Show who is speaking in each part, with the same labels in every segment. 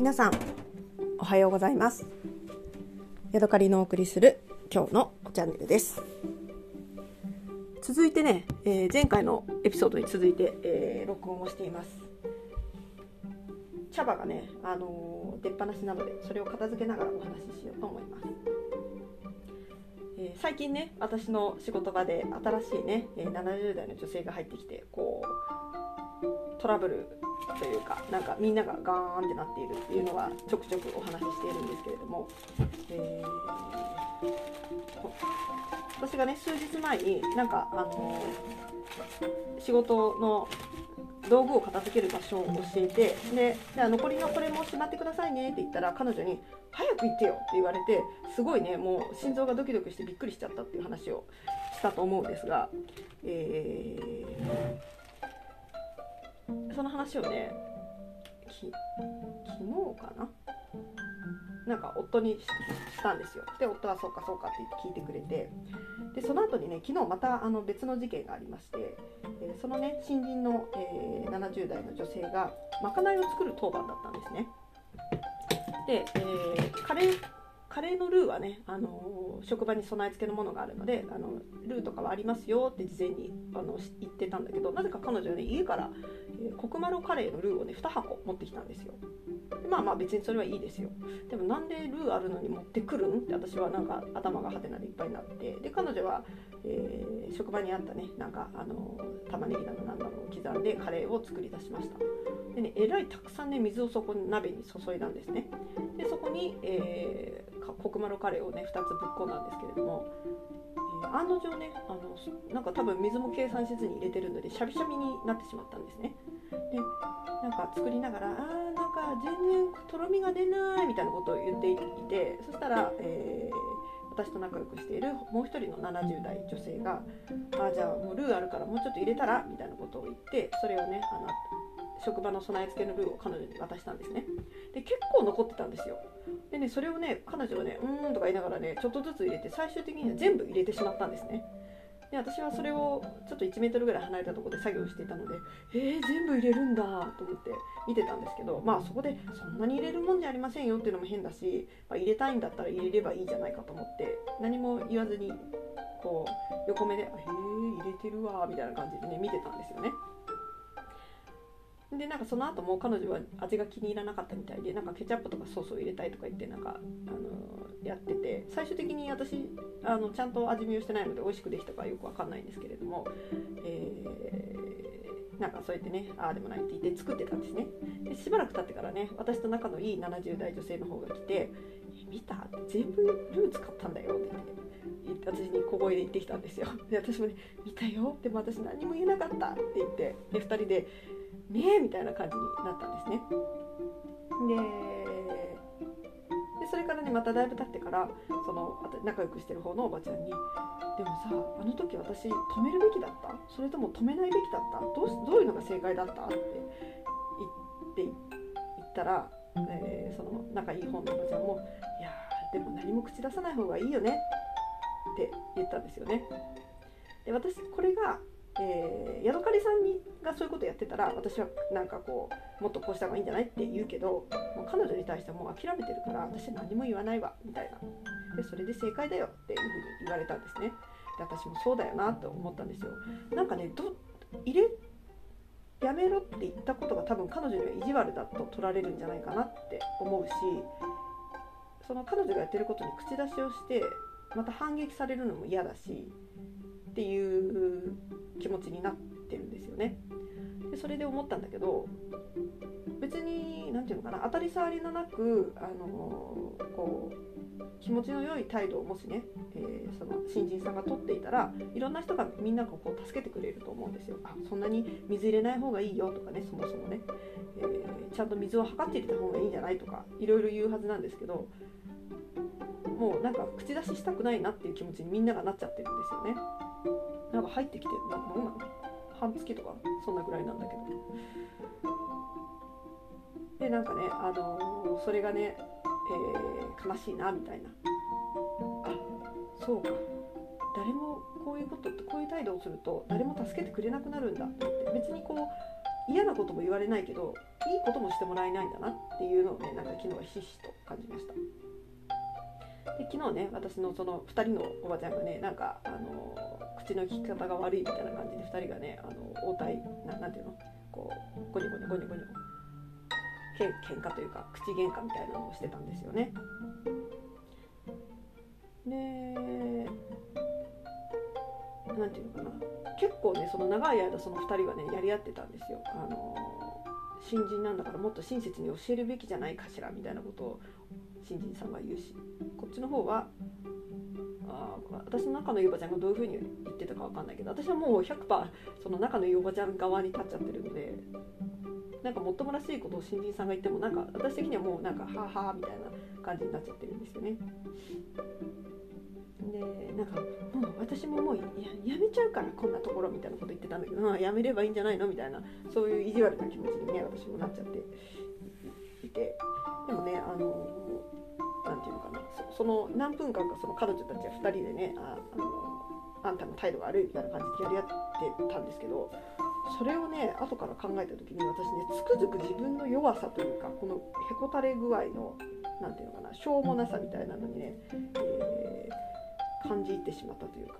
Speaker 1: 皆さんおはようございます。ヤドカリのお送りする今日のチャンネルです。続いてね、えー前回のエピソードに続いて、えー録音をしています。茶葉がね、あのー出っ放しなのでそれを片付けながらお話ししようと思います、え最近ね私の仕事場で新しいね、え70代の女性が入ってきてこうトラブルというかなんかみんながガーンってなっているっていうのはちょくちょくお話ししているんですけれども、えー私がね数日前になんかあの仕事の道具を片付ける場所を教えてでじゃあ残りのこれもしまってくださいねって言ったら彼女に「早く行ってよ」って言われてすごいねもう心臓がドキドキしてびっくりしちゃったっていう話をしたと思うんですが、えーその話をねき昨日かな？なんか夫にしたんですよ。で夫はそうかそうかって聞いてくれて。でその後にね昨日またあの別の事件がありまして、えそのね新人の、えー70代の女性がまかないを作る当番だったんですね。で、えーカレーカレーのルーはね、あのー職場に備え付けのものがあるのであのルーとかはありますよって事前にあのし言ってたんだけどなぜか彼女はね家から、えーコクマロカレーのルーをね2箱持ってきたんですよ。でまあまあ別にそれはいいですよ。でもなんでルーあるのに持ってくるん？って私はなんか頭がハテナでいっぱいになって。で彼女は、えー職場にあったねなんかあの玉ねぎだのなんだのを刻んでカレーを作り出しました。でねえらいたくさんね水をそこに鍋に注いだんですね。でそこに、えーかコクマロカレーをね2つぶっ込んだんですけれども、えー案の定ねあのなんか多分水も計算せずに入れてるのでシャビシャビになってしまったんですねでなんか作りながら「あーなんか全然とろみが出ない」みたいなことを言っていてそしたら、えー私と仲良くしているもう一人の70代女性が「あじゃあもうルーあるからもうちょっと入れたら?」みたいなことを言ってそれをねあの職場の備え付けのルーを彼女に渡したんですね。で結構残ってたんですよ。でねそれをね彼女はね「うーん」とか言いながらねちょっとずつ入れて最終的には全部入れてしまったんですね。で私はそれをちょっと1メートルぐらい離れたところで作業していたのでえー、全部入れるんだと思って見てたんですけどまあそこでそんなに入れるもんじゃありませんよっていうのも変だし、まあ、入れたいんだったら入れればいいじゃないかと思って何も言わずにこう横目で「へえ入れてるわ」みたいな感じでね見てたんですよね。でなんかその後も彼女は味が気に入らなかったみたいでなんかケチャップとかソースを入れたいとか言ってなんか、あのやってて最終的に私あのちゃんと味見をしてないので美味しくできたかよくわかんないんですけれども、えーなんかそうやってねああでもないって言って作ってたんですね。でしばらく経ってからね私と仲のいい70代女性の方が来て「見た？全部ルー使ったんだよ」って言って。私に小声で言ってきたんですよ。で私もね「見たよでも私何も言えなかった」って言ってで2人で「ね」みたいな感じになったんですねでそれからねまただいぶ経ってからその仲良くしてる方のおばちゃんに「でもさあの時私止めるべきだった？それとも止めないべきだった？どうどういうのが正解だった?」って言って言ったら、えーその仲いい方のおばちゃんも「いやでも何も口出さない方がいいよね」って言ったんですよね。で私これがえー、ヤドカリさんにがそういうことやってたら私はなんかこうもっとこうした方がいいんじゃないって言うけどもう彼女に対してはもう諦めてるから私は何も言わないわみたいな。でそれで正解だよっていうふうに言われたんですね。で私もそうだよなと思ったんですよ。なんかねど入れやめろって言ったことが多分彼女には意地悪だと取られるんじゃないかなって思うしその彼女がやってることに口出しをしてまた反撃されるのも嫌だしっていう気持ちになってるんですよね。でそれで思ったんだけど別に何て言うのかな当たり障りのなく、あのこう気持ちの良い態度をもしね、えーその新人さんが取っていたらいろんな人がみんながこう助けてくれると思うんですよ。あそんなに水入れない方がいいよとかねそもそもね、えーちゃんと水を測って入れた方がいいんじゃないとかいろいろ言うはずなんですけどもうなんか口出ししたくないなっていう気持ちにみんながなっちゃってるんですよね。なんか入ってきてる。などうなの半月とか。そんなぐらいなんだけど。でなんかね、あのーそれがね、えー悲しいなみたいな。あそうか。誰もこういうことってこういう態度をすると誰も助けてくれなくなるんだって。別にこう嫌なことも言われないけどいいこともしてもらえないんだなっていうのをねなんか昨日はひしひしと感じました。で昨日ね私のその2人のおばちゃんがねなんかあの口の利き方が悪いみたいな感じで2人がねあの応対ななんていうの？こうゴニゴニゴニゴニけん喧嘩というか口喧嘩みたいなのをしてたんですよね。でなんていうのかな。結構ねその長い間その2人はねやり合ってたんですよ。あの新人なんだからもっと親切に教えるべきじゃないかしらみたいなことを新人さんが言うしこっちの方はあ私の仲のいいおばちゃんがどういうふうに言ってたか分かんないけど私はもう100%その仲のいいおばちゃん側に立っちゃってるのでなんかもっともらしいことを新人さんが言ってもなんか私的にはもうなんかはあはあみたいな感じになっちゃってるんですよね。でなんかもう私ももうやめちゃうからこんなところみたいなこと言ってたんだけど、やめればいいんじゃないの？みたいなそういう意地悪な気持ちにね私もなっちゃっていて。でもねあのなんていうのかなその何分間かその彼女たちは2人でねああのあんたの態度が悪いみたいな感じでやり合ってたんですけどそれをね後から考えた時に私ねつくづく自分の弱さというかこのへこたれ具合の何ていうのかなしょうもなさみたいなのにね、えー感じてしまったというか。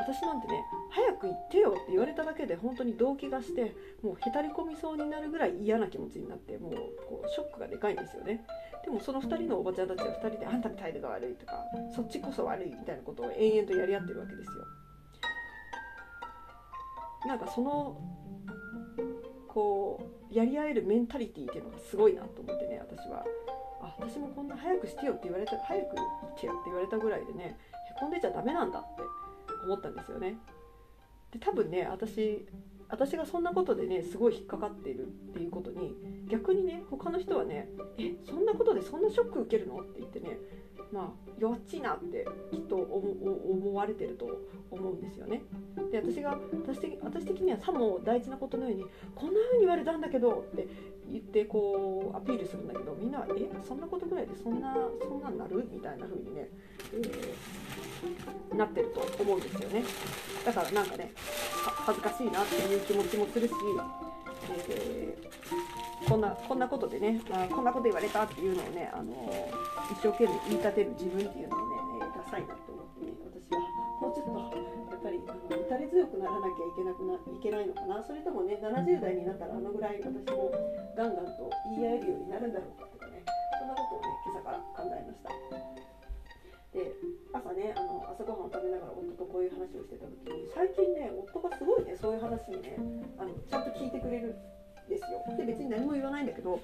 Speaker 1: 私なんてね早く行ってよって言われただけで本当に動機がしてもうへたり込みそうになるぐらい嫌な気持ちになってもうこうショックがでかいんですよね。でもその2人のおばちゃんたちは2人であんたの態度が悪いとかそっちこそ悪いみたいなことを延々とやり合ってるわけですよ。なんかそのこうやり合えるメンタリティーっていうのがすごいなと思ってね私は。あ私もこんな早くしてよって言われた早く行ってよって言われたぐらいでねへこんでちゃダメなんだって思ったんですよねで多分ね私私がそんなことでねすごい引っかかっているっていうことに逆にね他の人はね「えそんなことでそんなショック受けるの?」って言ってねまあ弱っちいなってきっと思われてると思うんですよね。で私が私的私的にはさも大事なことのように「こんな風に言われたんだけど」って言ってこうアピールするんだけどみんなは「えそんなことぐらいでそんなそんなんなる?」みたいな風にね、えー、なってると思うんですよね。だからなんかね恥ずかしいなっていう気持ちもするし、えー、こんなこんなことでね、まあ、こんなこと言われたっていうのをね、あの、一生懸命言い立てる自分っていうのをねえ、ダサいなと思ってならなきゃいけなくないけないのかな。それともね70代になったらあのぐらい私もガンガンと言い合えるようになるんだろうかとかね。そんなことをね今朝から考えました。で朝ねあの朝ごはんを食べながら夫とこういう話をしてた時に最近ね夫がすごいねそういう話にねあのちゃんと聞いてくれるんですよ。で別に何も言わないんだけど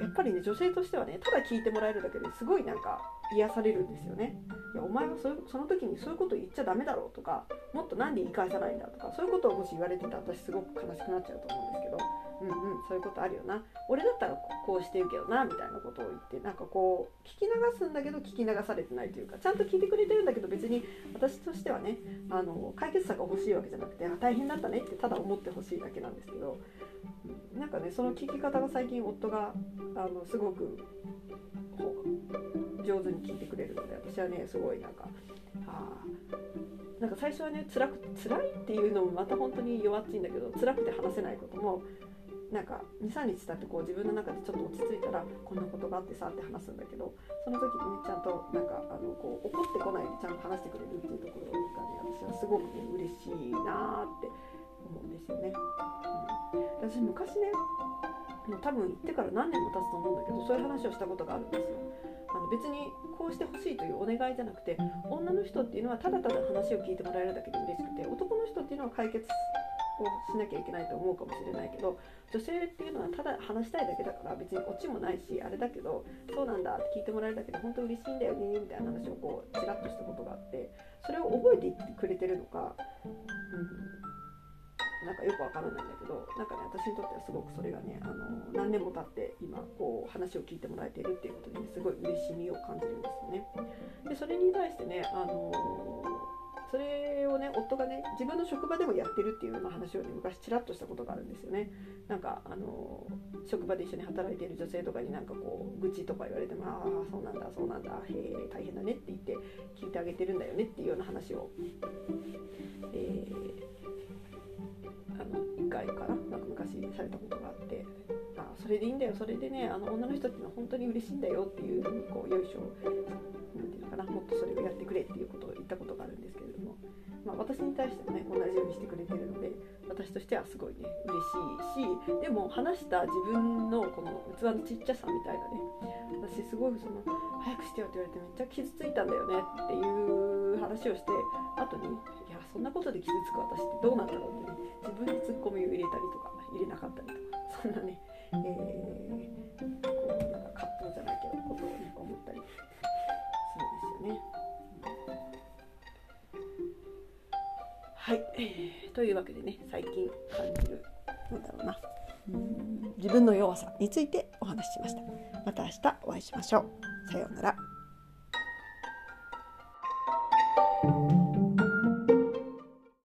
Speaker 1: やっぱりね女性としてはねただ聞いてもらえるだけですごいなんか癒されるんですよね。いやお前はそその時にそういうこと言っちゃダメだろうとかもっと何で言い返さないんだとかそういうことをもし言われてたら私すごく悲しくなっちゃうと思うんですけどうんうんそういうことあるよな。俺だったらこうしてるけどなみたいなことを言ってなんかこう聞き流すんだけど聞き流されてないというかちゃんと聞いてくれてるんだけど別に私としてはねあの解決策が欲しいわけじゃなくて大変だったねってただ思ってほしいだけなんですけどなんかねその聞き方が最近夫があのすごく上手に聞いてくれるので私はねすごいなんかあなんか最初はね辛く辛いっていうのもまた本当に弱っちいんだけど辛くて話せないこともなんか23日経ってこう自分の中でちょっと落ち着いたらこんなことがあってさって話すんだけどその時にねちゃんとなんかあのこう怒ってこないでちゃんと話してくれるっていうところがね私はすごくね嬉しいなって思うんですよね。うん、私昔ねもう多分行ってから何年も経つと思うんだけどそういう話をしたことがあるんですよ。あの別にこうしてほしいというお願いじゃなくて女の人っていうのはただただ話を聞いてもらえるだけで嬉しくて男の人っていうのは解決をしなきゃいけないと思うかもしれないけど女性っていうのはただ話したいだけだから別にオチもないしあれだけどそうなんだって聞いてもらえるだけで本当嬉しいんだよねみたいな話をこうちらっとしたことがあってそれを覚えていってくれてるのか、うんなんかよくわからないんだけどなんかね私にとってはすごくそれがねあの何年も経って今こう話を聞いてもらえてるっていうことで、ね、すごい嬉しみを感じるんですよね。でそれに対してねあのそれをね夫がね自分の職場でもやってるっていうような話をね昔ちらっとしたことがあるんですよね。なんかあの職場で一緒に働いている女性とかになんかこう愚痴とか言われても「ああそうなんだそうなんだへえ大変だね」って言って聞いてあげてるんだよねっていうような話を、えー、あの1回かななんか昔されたことがあってあそれでいいんだよそれでねあの女の人っていうのは本当に嬉しいんだよっていうふうにこうよいしょなんていうのかなもっとそれをやってくれっていうことを言ったことがあるんですけれど、まあ、私に対してもね同じようにしてくれてるので私としてはすごいね嬉しいしでも話した自分のこの器のちっちゃさみたいなね私すごいその早くしてよって言われてめっちゃ傷ついたんだよねっていう話をして後にいやそんなことで傷つく私ってどうなんだろうってね自分にツッコミを入れたりとか入れなかったりとかそんなね、えー、はい、えー、というわけでね最近感じるなんだろうなうん自分の弱さについてお話ししました。また明日お会いしましょう。さようなら。